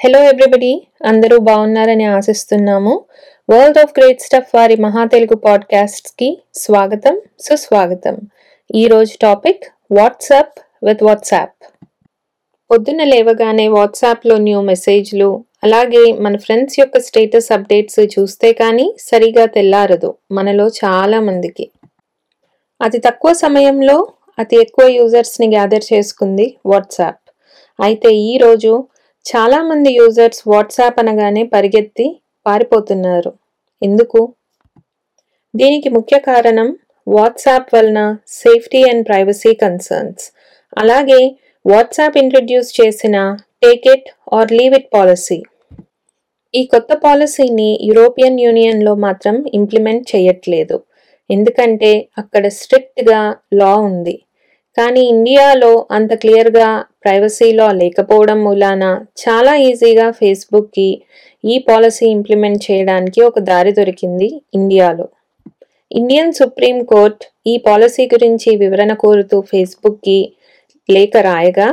Hello everybody అందరూ బాగున్నారని ఆశిస్తున్నాము. వరల్డ్ ఆఫ్ గ్రేట్ స్టఫ్ వారి మహా తెలుగు పాడ్కాస్ట్కి స్వాగతం సుస్వాగతం. ఈరోజు టాపిక్ వాట్సాప్ విత్ వాట్సాప్ పొద్దున్న లేవగానే వాట్సాప్లో న్యూ మెసేజ్లు అలాగే మన ఫ్రెండ్స్ యొక్క స్టేటస్ అప్డేట్స్ చూస్తే కానీ సరిగా తెల్లారదు మనలో చాలా మందికి. అతి తక్కువ సమయంలో అతి ఎక్కువ యూజర్స్ని గ్యాదర్ చేసుకుంది వాట్సాప్ అయితే ఈరోజు చాలామంది యూజర్స్ వాట్సాప్ అనగానే పరిగెత్తి పారిపోతున్నారు. ఎందుకు? దీనికి ముఖ్య కారణం వాట్సాప్ వలన సేఫ్టీ అండ్ ప్రైవసీ కన్సర్న్స్. అలాగే వాట్సాప్ ఇంట్రడ్యూస్ చేసిన take it or leave it policy. ఈ కొత్త పాలసీని యూరోపియన్ యూనియన్లో మాత్రం ఇంప్లిమెంట్ చేయట్లేదు. ఎందుకంటే అక్కడ స్ట్రిక్ట్గా లా ఉంది. కానీ ఇండియాలో అంత క్లియర్గా ప్రైవసీ లా లేకపోవడం మూలాన చాలా ఈజీగా ఫేస్బుక్కి ఈ పాలసీ ఇంప్లిమెంట్ చేయడానికి ఒక దారి దొరికింది ఇండియాలో. ఇండియన్ సుప్రీం కోర్ట్ ఈ పాలసీ గురించి వివరణ కోరుతూ ఫేస్బుక్కి లేఖ రాయగా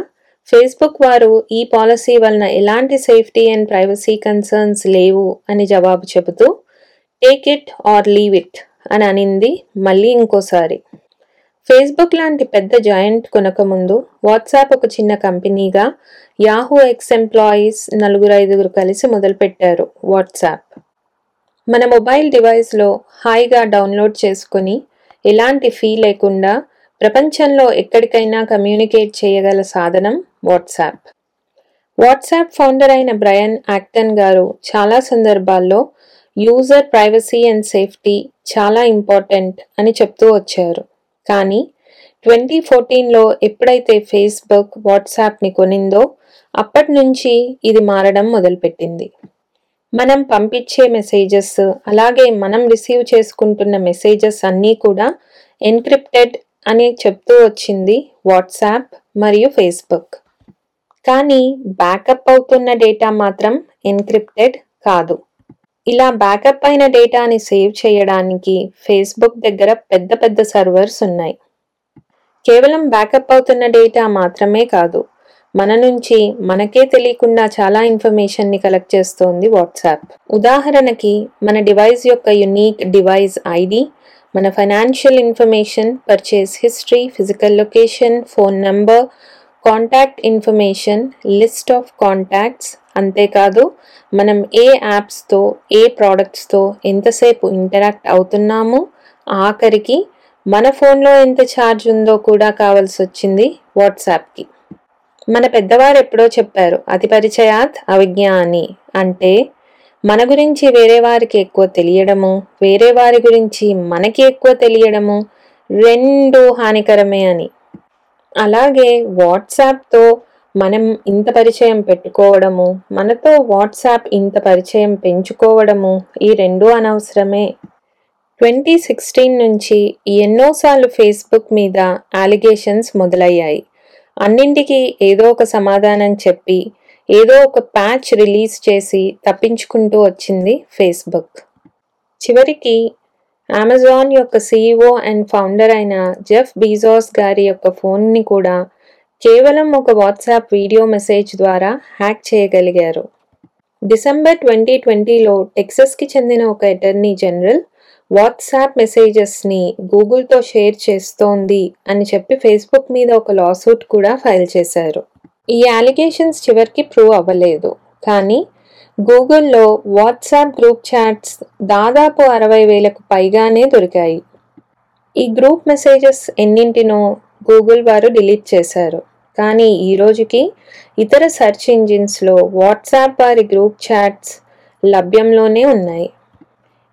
ఫేస్బుక్ వారు ఈ పాలసీ వలన ఎలాంటి సేఫ్టీ అండ్ ప్రైవసీ కన్సర్న్స్ లేవు అని జవాబు చెబుతూ take it or leave it అని అనింది మళ్ళీ ఇంకోసారి. ఫేస్బుక్ లాంటి పెద్ద జాయింట్ కొనకముందు వాట్సాప్ ఒక చిన్న కంపెనీగా యాహూ ఎక్స్ ఎంప్లాయీస్ నలుగురు ఐదుగురు కలిసి మొదలుపెట్టారు వాట్సాప్ మన మొబైల్ డివైస్లో హాయిగా డౌన్లోడ్ చేసుకొని ఎలాంటి ఫీ లేకుండా ప్రపంచంలో ఎక్కడికైనా కమ్యూనికేట్ చేయగల సాధనం వాట్సాప్ వాట్సాప్ ఫౌండర్ అయిన బ్రయన్ యాక్టన్ గారు చాలా సందర్భాల్లో యూజర్ ప్రైవసీ అండ్ సేఫ్టీ చాలా ఇంపార్టెంట్ అని చెప్తూ వచ్చారు. కానీ ట్వంటీ ఫోర్టీన్లో ఎప్పుడైతే ఫేస్బుక్ వాట్సాప్ని కొనిందో అప్పటి నుంచి ఇది మారడం మొదలుపెట్టింది. మనం పంపించే మెసేజెస్ అలాగే మనం రిసీవ్ చేసుకుంటున్న మెసేజెస్ అన్నీ కూడా ఎన్క్రిప్టెడ్ అని చెప్తూ వచ్చింది వాట్సాప్ మరియు ఫేస్బుక్. కానీ బ్యాకప్ అవుతున్న డేటా మాత్రం ఎన్క్రిప్టెడ్ కాదు. ఇలా బ్యాకప్ అయిన డేటాని సేవ్ చేయడానికి ఫేస్బుక్ దగ్గర పెద్ద పెద్ద సర్వర్స్ ఉన్నాయి. కేవలం బ్యాకప్ అవుతున్న డేటా మాత్రమే కాదు మన నుంచి మనకే తెలియకుండా చాలా ఇన్ఫర్మేషన్ని కలెక్ట్ చేస్తోంది వాట్సాప్. ఉదాహరణకి మన డివైస్ యొక్క యునీక్ డివైస్ ఐడి మన financial information purchase history physical location phone number contact information list of contacts అంతేకాదు మనం ఏ యాప్స్తో ఏ ప్రోడక్ట్స్తో ఎంతసేపు ఇంటరాక్ట్ అవుతున్నాము ఆఖరికి మన ఫోన్లో ఎంత ఛార్జ్ ఉందో కూడా కావాల్సి వచ్చింది వాట్సాప్కి మన పెద్దవారు ఎప్పుడో చెప్పారు అతి పరిచయాత్ అవిజ్ఞ అని అంటే మన గురించి వేరే వారికి ఎక్కువ తెలియడము వేరే వారి గురించి మనకి ఎక్కువ తెలియడము రెండు హానికరమే అని. అలాగే వాట్సాప్తో మనం ఇంత పరిచయం పెట్టుకోవడము మనతో వాట్సాప్ ఇంత పరిచయం పెంచుకోవడము ఈ రెండు అనవసరమే. ట్వంటీ సిక్స్టీన్ నుంచి ఎన్నోసార్లు ఫేస్బుక్ మీద అలిగేషన్స్ మొదలయ్యాయి. అన్నింటికి ఏదో ఒక సమాధానం చెప్పి ఏదో ఒక ప్యాచ్ రిలీజ్ చేసి తప్పించుకుంటూ వచ్చింది ఫేస్బుక్. చివరికి అమెజాన్ యొక్క సీఈఓ అండ్ ఫౌండర్ అయిన జెఫ్ బీజాస్ గారి యొక్క ఫోన్ని కూడా కేవలం ఒక వాట్సాప్ వీడియో మెసేజ్ ద్వారా హ్యాక్ చేయగలిగారు. డిసెంబర్ ట్వంటీ ట్వంటీలో టెక్సస్కి చెందిన ఒక అటర్నీ జనరల్ వాట్సాప్ మెసేజెస్ని గూగుల్తో షేర్ చేస్తోంది అని చెప్పి ఫేస్బుక్ మీద ఒక లాసూట్ కూడా ఫైల్ చేశారు. ఈ అలిగేషన్స్ చివరికి ప్రూవ్ అవ్వలేదు. కానీ గూగుల్లో వాట్సాప్ గ్రూప్ చాట్స్ దాదాపు అరవై వేలకు పైగానే దొరికాయి. ఈ గ్రూప్ మెసేజెస్ ఎన్నింటినో గూగుల్ వారు డిలీట్ చేశారు. కానీ ఈ రోజుకి ఇతర సెర్చ్ ఇంజిన్స్లో వాట్సాప్ వారి గ్రూప్ చాట్స్ లభ్యంలోనే ఉన్నాయి.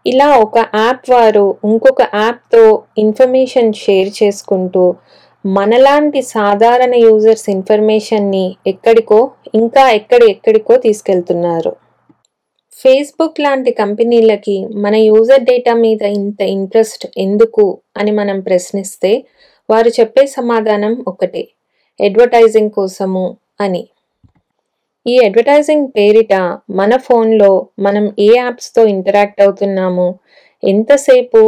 ఇలా ఒక యాప్ వారు ఇంకొక యాప్తో ఇన్ఫర్మేషన్ షేర్ చేసుకుంటూ మనలాంటి సాధారణ యూజర్స్ ఇన్ఫర్మేషన్ని ఎక్కడికో ఇంకా ఎక్కడి ఎక్కడికో తీసుకెళ్తున్నారు. ఫేస్బుక్ లాంటి కంపెనీలకి మన యూజర్ డేటా మీద ఇంత ఇంట్రెస్ట్ ఎందుకు అని మనం ప్రశ్నిస్తే వారు చెప్పే సమాధానం ఒకటే. అడ్వర్టైజింగ్ కోసము అని. ఈ అడ్వర్టైజింగ్ పేరిట మన ఫోన్లో మనం ఏ యాప్స్తో ఇంటరాక్ట్ అవుతున్నాము? ఎంతసేపు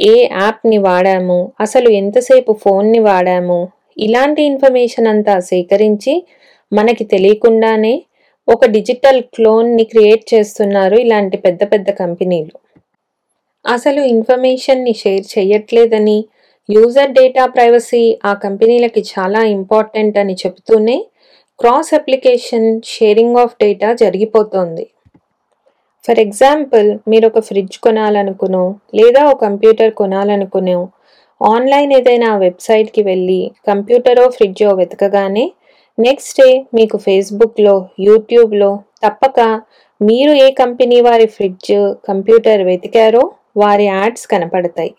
ఏ యాప్ని వాడాము? అసలు ఎంతసేపు ఫోన్ని వాడాము? ఇలాంటి ఇన్ఫర్మేషన్ అంతా సేకరించి మనకి తెలియకుండానే ఒక డిజిటల్ క్లోన్ని క్రియేట్ చేస్తున్నారు ఇలాంటి పెద్ద పెద్ద కంపెనీలు. అసలు ఇన్ఫర్మేషన్ని షేర్ చేయట్లేదని యూజర్ డేటా ప్రైవసీ ఆ కంపెనీలకి చాలా ఇంపార్టెంట్ అని చెబుతూనే cross application sharing of data జరిగిపోతోంది. For example మీరు ఒక ఫ్రిడ్జ్ కొనాలనుకునో లేదా ఒక కంప్యూటర్ కొనాలనుకునో ఆన్లైన్ ఏదైనా వెబ్సైట్కి వెళ్ళి కంప్యూటరో ఫ్రిడ్జో వెతకగానే నెక్స్ట్ డే మీకు ఫేస్బుక్లో యూట్యూబ్లో తప్పక మీరు ఏ కంపెనీ వారి ఫ్రిడ్జ్ కంప్యూటర్ వెతికారో వారి యాడ్స్ కనపడతాయి.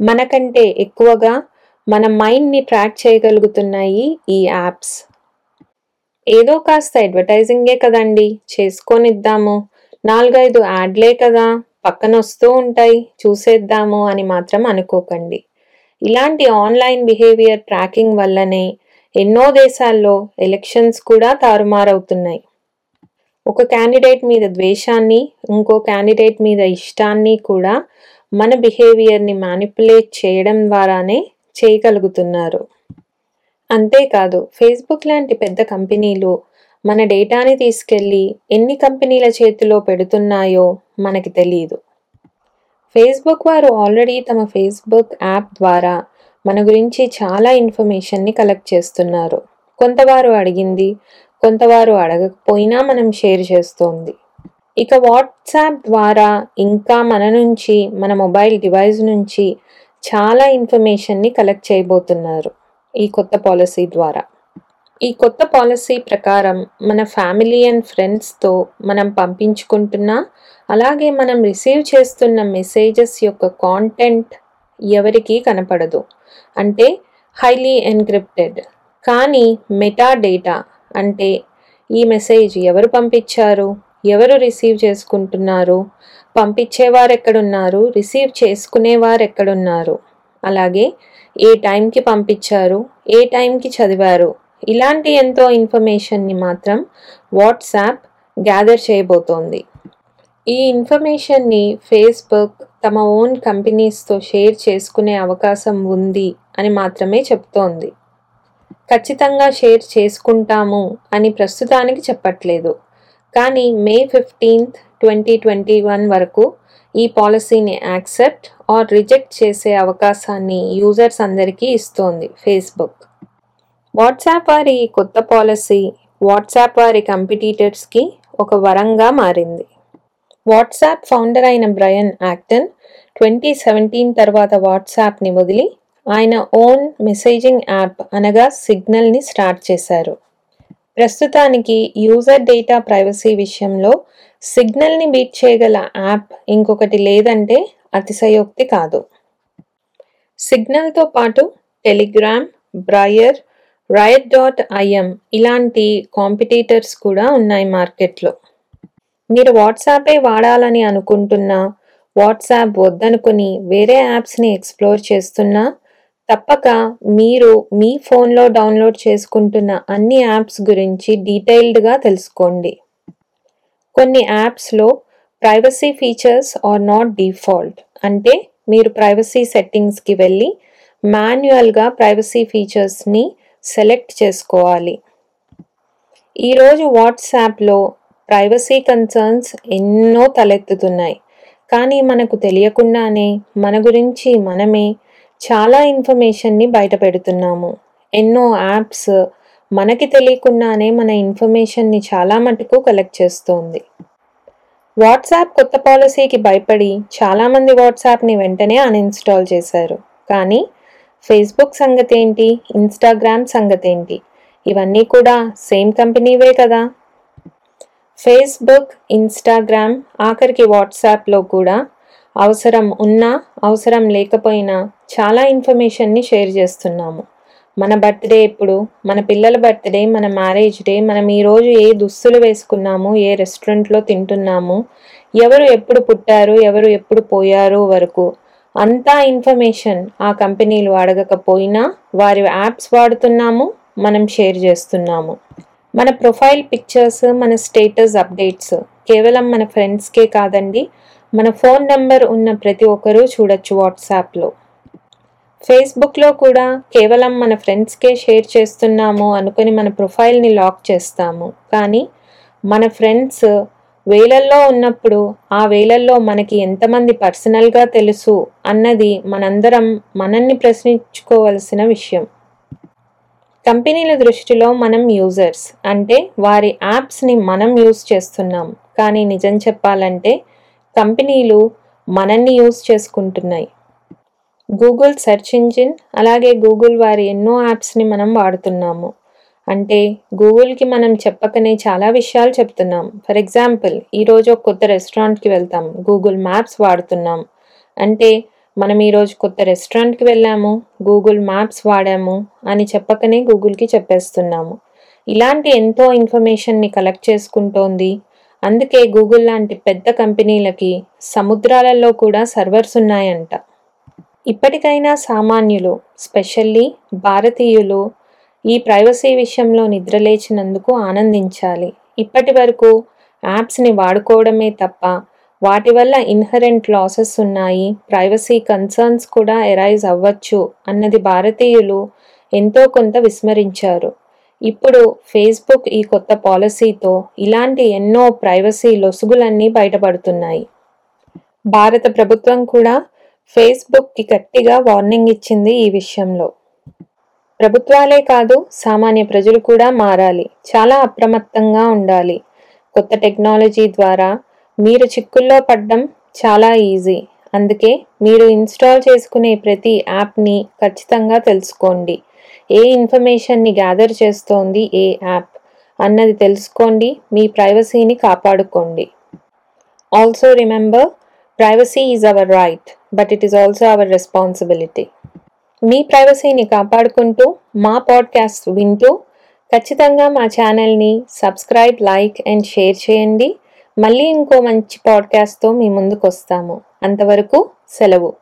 మనకంటే ఎక్కువగా మన మైండ్ని ట్రాక్ చేయగలుగుతున్నాయి ఈ యాప్స్. ఏదో కాస్త అడ్వర్టైజింగే కదండి. చేసుకొనిద్దాము. నాలుగైదు యాడ్లే కదా. పక్కన వస్తూ ఉంటాయి. చూసేద్దాము అని మాత్రం అనుకోకండి. ఇలాంటి ఆన్లైన్ బిహేవియర్ ట్రాకింగ్ వల్లనే ఎన్నో దేశాల్లో ఎలక్షన్స్ కూడా తారుమారవుతున్నాయి. ఒక క్యాండిడేట్ మీద ద్వేషాన్ని ఇంకో క్యాండిడేట్ మీద ఇష్టాన్ని కూడా మన బిహేవియర్ని మ్యానిపులేట్ చేయడం ద్వారానే చేయగలుగుతున్నారు. అంతేకాదు ఫేస్బుక్ లాంటి పెద్ద కంపెనీలు మన డేటాని తీసుకెళ్ళి ఎన్ని కంపెనీల చేతిలో పెడుతున్నాయో మనకి తెలియదు ఫేస్బుక్ వారు ఆల్రెడీ తమ ఫేస్బుక్ యాప్ ద్వారా మన గురించి చాలా ఇన్ఫర్మేషన్ని కలెక్ట్ చేస్తున్నారు. కొంతవారు అడిగింది కొంతవారు అడగకపోయినా మనం షేర్ చేస్తోంది. ఇక వాట్సాప్ ద్వారా ఇంకా మన నుంచి మన మొబైల్ డివైస్ నుంచి చాలా ఇన్ఫర్మేషన్ని కలెక్ట్ చేయబోతున్నారు ఈ కొత్త పాలసీ ద్వారా. ఈ కొత్త పాలసీ ప్రకారం మన ఫ్యామిలీ అండ్ ఫ్రెండ్స్తో మనం పంపించుకుంటున్న అలాగే మనం రిసీవ్ చేస్తున్న మెసేజెస్ యొక్క కాంటెంట్ ఎవరికీ కనపడదు. అంటే హైలీ ఎన్క్రిప్టెడ్. కానీ మెటా డేటా అంటే ఈ మెసేజ్ ఎవరు పంపించారు? ఎవరు రిసీవ్ చేసుకుంటున్నారు? పంపించేవారు ఎక్కడున్నారు రిసీవ్ చేసుకునేవారు ఎక్కడున్నారు అలాగే ఏ టైంకి పంపించారు? ఏ టైంకి చదివారు? ఇలాంటి ఎంతో ఇన్ఫర్మేషన్ని మాత్రం వాట్సాప్ గ్యాదర్ చేయబోతోంది. ఈ ఇన్ఫర్మేషన్ని ఫేస్బుక్ తమ ఓన్ కంపెనీస్తో షేర్ చేసుకునే అవకాశం ఉంది అని మాత్రమే చెప్తోంది. ఖచ్చితంగా షేర్ చేసుకుంటాము అని ప్రస్తుతానికి చెప్పట్లేదు. కానీ May fifteenth twenty twenty one వరకు ఈ పాలసీని యాక్సెప్ట్ ఆర్ రిజెక్ట్ చేసే అవకాశాన్ని యూజర్స్ అందరికీ ఇస్తోంది ఫేస్బుక్. వాట్సాప్ వారి కొత్త పాలసీ వాట్సాప్ వారి కంపిటీటర్స్కి ఒక వరంగా మారింది. వాట్సాప్ ఫౌండర్ అయిన బ్రయన్ యాక్టన్ ట్వంటీ సెవెంటీన్ తర్వాత వాట్సాప్ని వదిలి ఆయన ఓన్ మెసేజింగ్ యాప్ అనగా సిగ్నల్ని స్టార్ట్ చేశారు. ప్రస్తుతానికి యూజర్ డేటా ప్రైవసీ విషయంలో సిగ్నల్ని బీట్ చేయగల యాప్ ఇంకొకటి లేదంటే అతిశయోక్తి కాదు. సిగ్నల్తో పాటు Telegram Briar Riot dot IM ఇలాంటి కాంపిటీటర్స్ కూడా ఉన్నాయి మార్కెట్లో. మీరు వాట్సాపే వాడాలని అనుకుంటున్నా వాట్సాప్ వద్దనుకుని వేరే యాప్స్ని ఎక్స్ప్లోర్ చేస్తున్నా తప్పక మీరు మీ ఫోన్లో డౌన్లోడ్ చేసుకుంటున్న అన్ని యాప్స్ గురించి డీటెయిల్డ్గా తెలుసుకోండి. కొన్ని యాప్స్లో privacy features are not default. అంటే మీరు ప్రైవసీ సెట్టింగ్స్కి వెళ్ళి మాన్యువల్గా ప్రైవసీ ఫీచర్స్ని సెలెక్ట్ చేసుకోవాలి. ఈరోజు వాట్సాప్లో ప్రైవసీ కన్సర్న్స్ ఎన్నో తలెత్తుతున్నాయి. కానీ మనకు తెలియకుండానే మన గురించి మనమే చాలా ఇన్ఫర్మేషన్ని బయట పెడుతున్నాము. ఎన్నో యాప్స్ మనకి తెలియకుండానే మన ఇన్ఫర్మేషన్ని చాలా మటుకు కలెక్ట్ చేస్తోంది. వాట్సాప్ కొత్త పాలసీకి భయపడి చాలామంది వాట్సాప్ని వెంటనే అన్ఇన్స్టాల్ చేశారు. కానీ ఫేస్బుక్ సంగతి ఏంటి? ఇన్స్టాగ్రామ్ సంగతి ఏంటి? ఇవన్నీ కూడా సేమ్ కంపెనీవే కదా. ఫేస్బుక్ ఇన్స్టాగ్రామ్ ఆఖరికి వాట్సాప్లో కూడా అవసరం ఉన్నా అవసరం లేకపోయినా చాలా ఇన్ఫర్మేషన్ని షేర్ చేస్తున్నాము. మన బర్త్డే ఎప్పుడు మన పిల్లల బర్త్డే మన మ్యారేజ్ డే మనం ఈరోజు ఏ దుస్తులు వేసుకున్నాము ఏ రెస్టారెంట్లో తింటున్నాము ఎవరు ఎప్పుడు పుట్టారు ఎవరు ఎప్పుడు పోయారు వరకు అంతా ఇన్ఫర్మేషన్ ఆ కంపెనీలు అడగకపోయినా వారి యాప్స్ వాడుతున్నాము మనం షేర్ చేస్తున్నాము. మన ప్రొఫైల్ పిక్చర్స్ మన స్టేటస్ అప్డేట్స్ కేవలం మన ఫ్రెండ్స్కే కాదండి మన ఫోన్ నెంబర్ ఉన్న ప్రతి ఒక్కరూ చూడొచ్చు వాట్సాప్లో. ఫేస్బుక్లో కూడా కేవలం మన ఫ్రెండ్స్కే షేర్ చేస్తున్నాము అనుకుని మన ప్రొఫైల్ని లాక్ చేస్తాము. కానీ మన ఫ్రెండ్స్ వేలల్లో ఉన్నప్పుడు ఆ వేలల్లో మనకి ఎంతమంది పర్సనల్గా తెలుసు అన్నది మనందరం మనల్ని ప్రశ్నించుకోవలసిన విషయం. కంపెనీల దృష్టిలో మనం యూజర్స్ అంటే వారి యాప్స్ని మనం యూజ్ చేస్తున్నాం. కానీ నిజం చెప్పాలంటే కంపెనీలు మనల్ని యూజ్ చేసుకుంటున్నాయి. గూగుల్ సెర్చ్ ఇంజిన్ అలాగే గూగుల్ వారి ఎన్నో యాప్స్ని మనం వాడుతున్నాము. అంటే గూగుల్కి మనం చెప్పకనే చాలా విషయాలు చెప్తున్నాం. ఫర్ ఎగ్జాంపుల్ ఈరోజు ఒక కొత్త రెస్టారెంట్కి వెళ్తాం. గూగుల్ మ్యాప్స్ వాడుతున్నాం. అంటే మనం ఈరోజు కొత్త రెస్టారెంట్కి వెళ్ళాము గూగుల్ మ్యాప్స్ వాడాము అని చెప్పకనే గూగుల్కి చెప్పేస్తున్నాము. ఇలాంటి ఎంతో ఇన్ఫర్మేషన్ని కలెక్ట్ చేసుకుంటోంది అందుకే గూగుల్ లాంటి పెద్ద కంపెనీలకి సముద్రాలలో కూడా సర్వర్స్ ఉన్నాయంట. ఇప్పటికైనా సామాన్యులు స్పెషల్లీ భారతీయులు ఈ ప్రైవసీ విషయంలో నిద్రలేచినందుకు ఆనందించాలి. ఇప్పటి వరకు యాప్స్ని వాడుకోవడమే తప్ప వాటి వల్ల ఇన్హరెంట్ లాసెస్ ఉన్నాయి ప్రైవసీ కన్సర్న్స్ కూడా ఎరైజ్ అవ్వచ్చు అన్నది భారతీయులు ఎంతో కొంత విస్మరించారు. ఇప్పుడు ఫేస్బుక్ ఈ కొత్త పాలసీతో ఇలాంటి ఎన్నో ప్రైవసీ లొసుగులన్నీ బయటపడుతున్నాయి. భారత ప్రభుత్వం కూడా ఫేస్బుక్కి గట్టిగా వార్నింగ్ ఇచ్చింది ఈ విషయంలో. ప్రభుత్వాలే కాదు సామాన్య ప్రజలు కూడా మారాలి. చాలా అప్రమత్తంగా ఉండాలి. కొత్త టెక్నాలజీ ద్వారా మీరు చిక్కుల్లో పడ్డం చాలా ఈజీ. అందుకే మీరు ఇన్స్టాల్ చేసుకునే ప్రతి యాప్ని ఖచ్చితంగా తెలుసుకోండి. ఏ ఇన్ఫర్మేషన్ని గ్యాదర్ చేస్తోంది ఏ యాప్ అన్నది తెలుసుకోండి మీ ప్రైవసీని కాపాడుకోండి. Also remember privacy is our right but it is also our responsibility మీ ప్రైవసీని కాపాడుకుంటూ మా పాడ్కాస్ట్ వింటూ ఖచ్చితంగా మా ఛానల్ని సబ్స్క్రైబ్ లైక్ అండ్ షేర్ చేయండి. మళ్ళీ ఇంకో మంచి పాడ్కాస్ట్తో మీ ముందుకు వస్తాము అంతవరకు సెలవు.